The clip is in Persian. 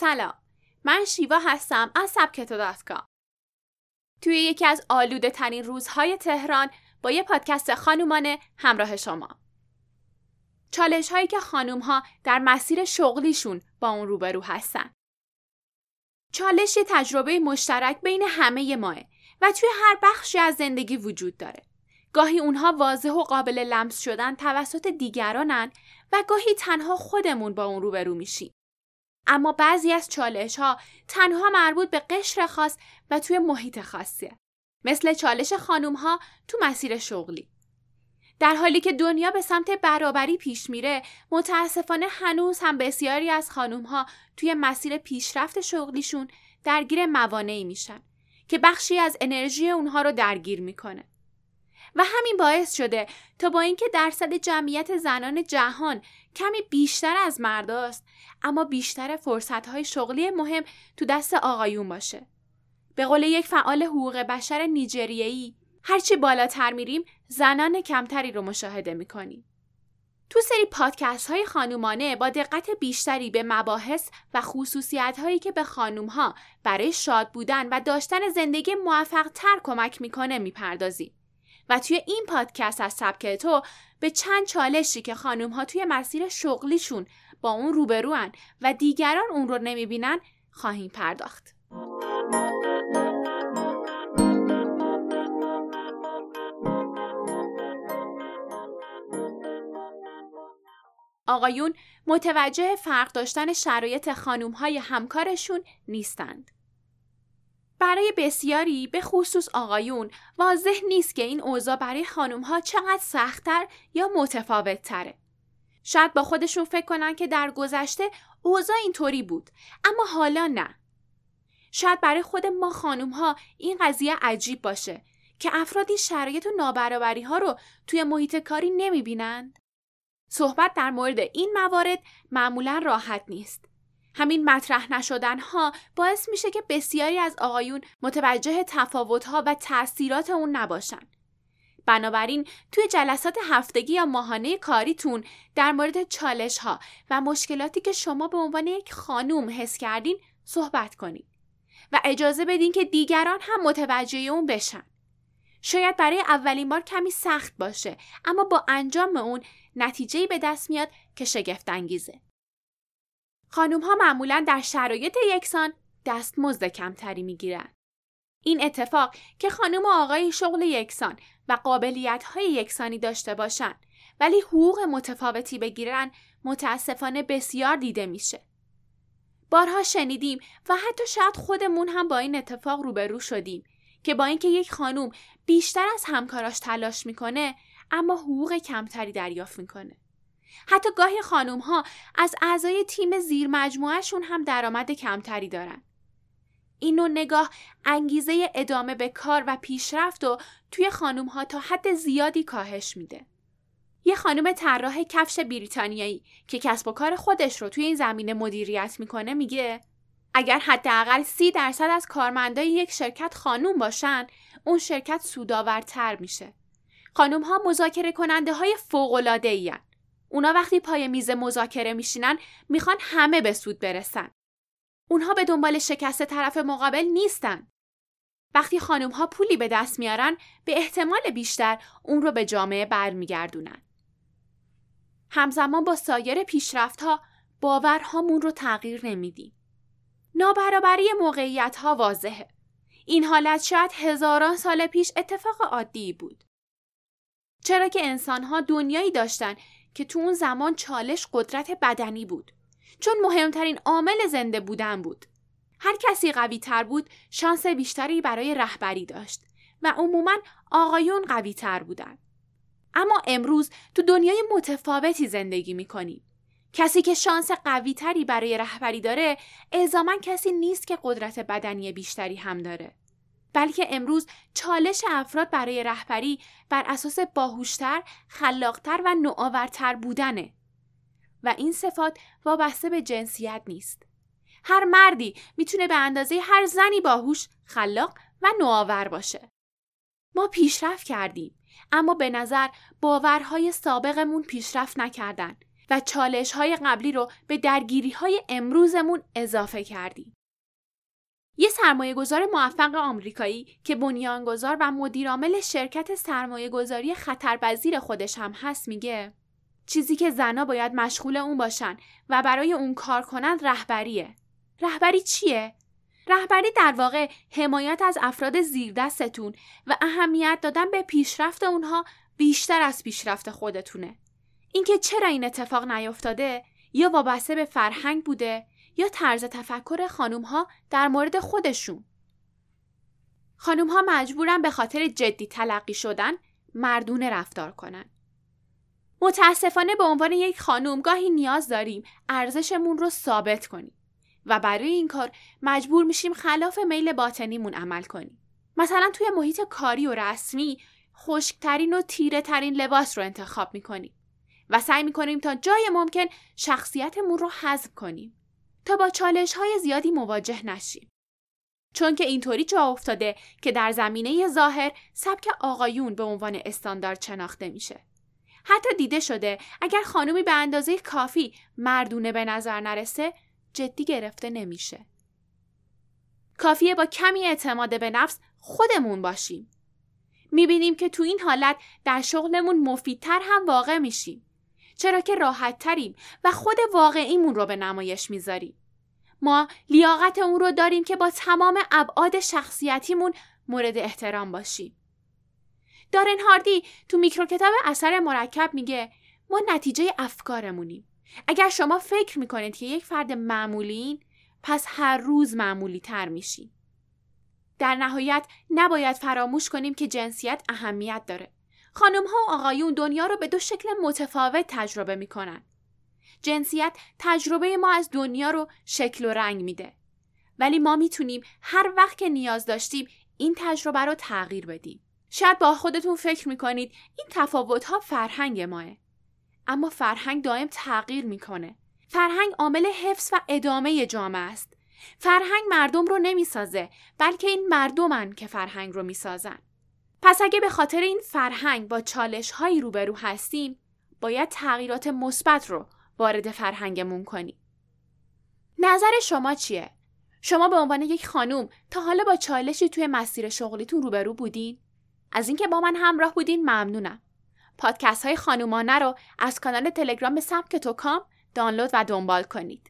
سلام. من شیوا هستم از سبکتو توی یکی از آلوده ترین روزهای تهران با یه پادکست خانومانه همراه شما. چالش هایی که خانوم ها در مسیر شغلیشون با اون روبرو هستن. چالش یه تجربه مشترک بین همه ماه و توی هر بخشی از زندگی وجود داره. گاهی اونها واضح و قابل لمس شدن توسط دیگرانن و گاهی تنها خودمون با اون روبرو میشیم. اما بعضی از چالش ها تنها مربوط به قشر خاص و توی محیط خاصیه. مثل چالش خانوم ها تو مسیر شغلی. در حالی که دنیا به سمت برابری پیش میره متاسفانه هنوز هم بسیاری از خانوم ها توی مسیر پیشرفت شغلیشون درگیر موانعی میشن که بخشی از انرژی اونها رو درگیر می‌کنه. و همین باعث شده تا با اینکه درصد جمعیت زنان جهان کمی بیشتر از مرداست اما بیشتر فرصتهای شغلی مهم تو دست آقایون باشه. به قول یک فعال حقوق بشر نیجریه‌ای هرچی بالاتر میریم زنان کمتری رو مشاهده می‌کنیم. تو سری پادکست های خانومانه با دقت بیشتری به مباحث و خصوصیت هایی که به خانوم ها برای شاد بودن و داشتن زندگی موفق تر کمک می‌کنه می‌پردازیم. و توی این پادکست از سبک تو به چند چالشی که خانوم ها توی مسیر شغلیشون با اون روبروان و دیگران اون رو نمی‌بینن خواهیم پرداخت. آقایون متوجه فرق داشتن شرایط خانوم های همکارشون نیستند. برای بسیاری به خصوص آقایون واضح نیست که این اوضاع برای خانم ها چقدر سختتر یا متفاوت تره. شاید با خودشون فکر کنن که در گذشته اوضاع اینطوری بود اما حالا نه. شاید برای خود ما خانم ها این قضیه عجیب باشه که افرادی شرایط و نابرابری ها رو توی محیط کاری نمی بینند. صحبت در مورد این موارد معمولا راحت نیست. همین مطرح نشدن ها باعث میشه که بسیاری از آقایون متوجه تفاوت ها و تاثیرات اون نباشن. بنابراین توی جلسات هفتگی یا ماهانه کاریتون در مورد چالش ها و مشکلاتی که شما به عنوان یک خانوم حس کردین صحبت کنید و اجازه بدین که دیگران هم متوجه اون بشن. شاید برای اولین بار کمی سخت باشه اما با انجام اون نتیجهی به دست میاد که شگفت انگیزه. خانوم ها معمولا در شرایط یکسان دستمزد کمتری می‌گیرند. این اتفاق که خانم و آقای شغل یکسان و قابلیت های یکسانی داشته باشند ولی حقوق متفاوتی بگیرن متاسفانه بسیار دیده میشه. بارها شنیدیم و حتی شاید خودمون هم با این اتفاق روبرو شدیم که با اینکه یک خانوم بیشتر از همکاراش تلاش می‌کنه اما حقوق کمتری دریافت می‌کنه. حتی گاهی خانوم ها از اعضای تیم زیر مجموعهشون هم درآمد کمتری دارن. این نوع نگاه انگیزه ادامه به کار و پیشرفت و توی خانوم ها تا حد زیادی کاهش میده. یه خانم طراح کفش بریتانیایی که کسب و کار خودش رو توی این زمینه مدیریت می‌کنه میگه اگر حداقل سی درصد از کارمندای یک شرکت خانوم باشن اون شرکت سودآورتر میشه. خانوم ها مذاکره کننده های فوق العاده اونا وقتی پای میز مذاکره میشینن می‌خوان همه به سود برسن. اونها به دنبال شکست طرف مقابل نیستن. وقتی خانم ها پولی به دست میارن به احتمال بیشتر اون رو به جامعه برمیگردونن. همزمان با سایر پیشرفت ها باورهامون رو تغییر نمیدیم. نابرابری موقعیت ها واضحه. این حالت شاید هزاران سال پیش اتفاق عادی بود. چرا که انسان ها دنیایی داشتن که تو اون زمان چالش قدرت بدنی بود. چون مهمترین عامل زنده بودن بود. هر کسی قوی تر بود شانس بیشتری برای رهبری داشت و عموما آقایون قوی تر بودن. اما امروز تو دنیای متفاوتی زندگی می‌کنیم کسی که شانس قوی تری برای رهبری داره الزاما کسی نیست که قدرت بدنی بیشتری هم داره. بلکه امروز چالش افراد برای رهبری بر اساس باهوشتر، خلاقتر و نوآورتر بودنه و این صفات وابسته به جنسیت نیست. هر مردی می‌تونه به اندازه هر زنی باهوش، خلاق و نوآور باشه. ما پیشرفت کردیم اما به نظر باورهای سابقمون پیشرفت نکردن و چالش های قبلی رو به درگیری های امروزمون اضافه کردیم. یه سرمایه گذار موفق آمریکایی که بنیانگذار و مدیرعامل شرکت سرمایه گذاری خطرپذیر خودش هم هست میگه چیزی که زنا باید مشغول اون باشن و برای اون کار کنند رهبریه. رهبری چیه؟ رهبری در واقع حمایت از افراد زیردستتون و اهمیت دادن به پیشرفت اونها بیشتر از پیشرفت خودتونه. اینکه چرا این اتفاق نیفتاده یا وابسته به فرهنگ بوده یا طرز تفکر خانوم ها در مورد خودشون. خانوم ها مجبورن به خاطر جدی تلقی شدن مردونه رفتار کنن. متاسفانه به عنوان یک خانوم گاهی نیاز داریم ارزشمون رو ثابت کنیم و برای این کار مجبور میشیم خلاف میل باطنیمون عمل کنیم. مثلا توی محیط کاری و رسمی خشکترین و تیره ترین لباس رو انتخاب می‌کنیم و سعی می‌کنیم تا جای ممکن شخصیتمون رو حذف کنیم تا با چالش های زیادی مواجه نشیم. چون که اینطوری جا افتاده که در زمینه ظاهر سبک آقایون به عنوان استاندارد شناخته میشه. حتی دیده شده اگر خانومی به اندازه کافی مردونه به نظر نرسه جدی گرفته نمیشه. کافیه با کمی اعتماد به نفس خودمون باشیم. می‌بینیم که تو این حالت در شغلمون مفیدتر هم واقع میشیم. چرا که راحت تریم و خود واقعیمون رو به نمایش می‌ذاریم. ما لیاقت اون رو داریم که با تمام ابعاد شخصیتیمون مورد احترام باشیم. دارن هاردی تو میکروکتاب اثر مرکب میگه ما نتیجه افکارمونیم. اگر شما فکر می‌کنید که یک فرد معمولین پس هر روز معمولی تر میشین. در نهایت نباید فراموش کنیم که جنسیت اهمیت داره. خانم ها و آقایون دنیا رو به دو شکل متفاوت تجربه می‌کنن. جنسیت تجربه ما از دنیا رو شکل و رنگ میده. ولی ما می‌تونیم هر وقت که نیاز داشتیم این تجربه رو تغییر بدیم. شاید با خودتون فکر می‌کنید این تفاوت ها فرهنگ ماه. اما فرهنگ دائم تغییر می‌کنه. فرهنگ عامل حفظ و ادامه جامعه است. فرهنگ مردم رو نمی‌سازه بلکه این مردمن که فرهنگ رو می‌سازن. پس اگه به خاطر این فرهنگ با چالش هایی روبرو هستیم باید تغییرات مثبت رو وارد فرهنگمون کنیم. نظر شما چیه؟ شما به عنوان یک خانوم تا حالا با چالشی توی مسیر شغلیتون روبرو بودین؟ از اینکه با من همراه بودین ممنونم. پادکست های خانومانه رو از کانال تلگرام سبک توکام دانلود و دنبال کنید.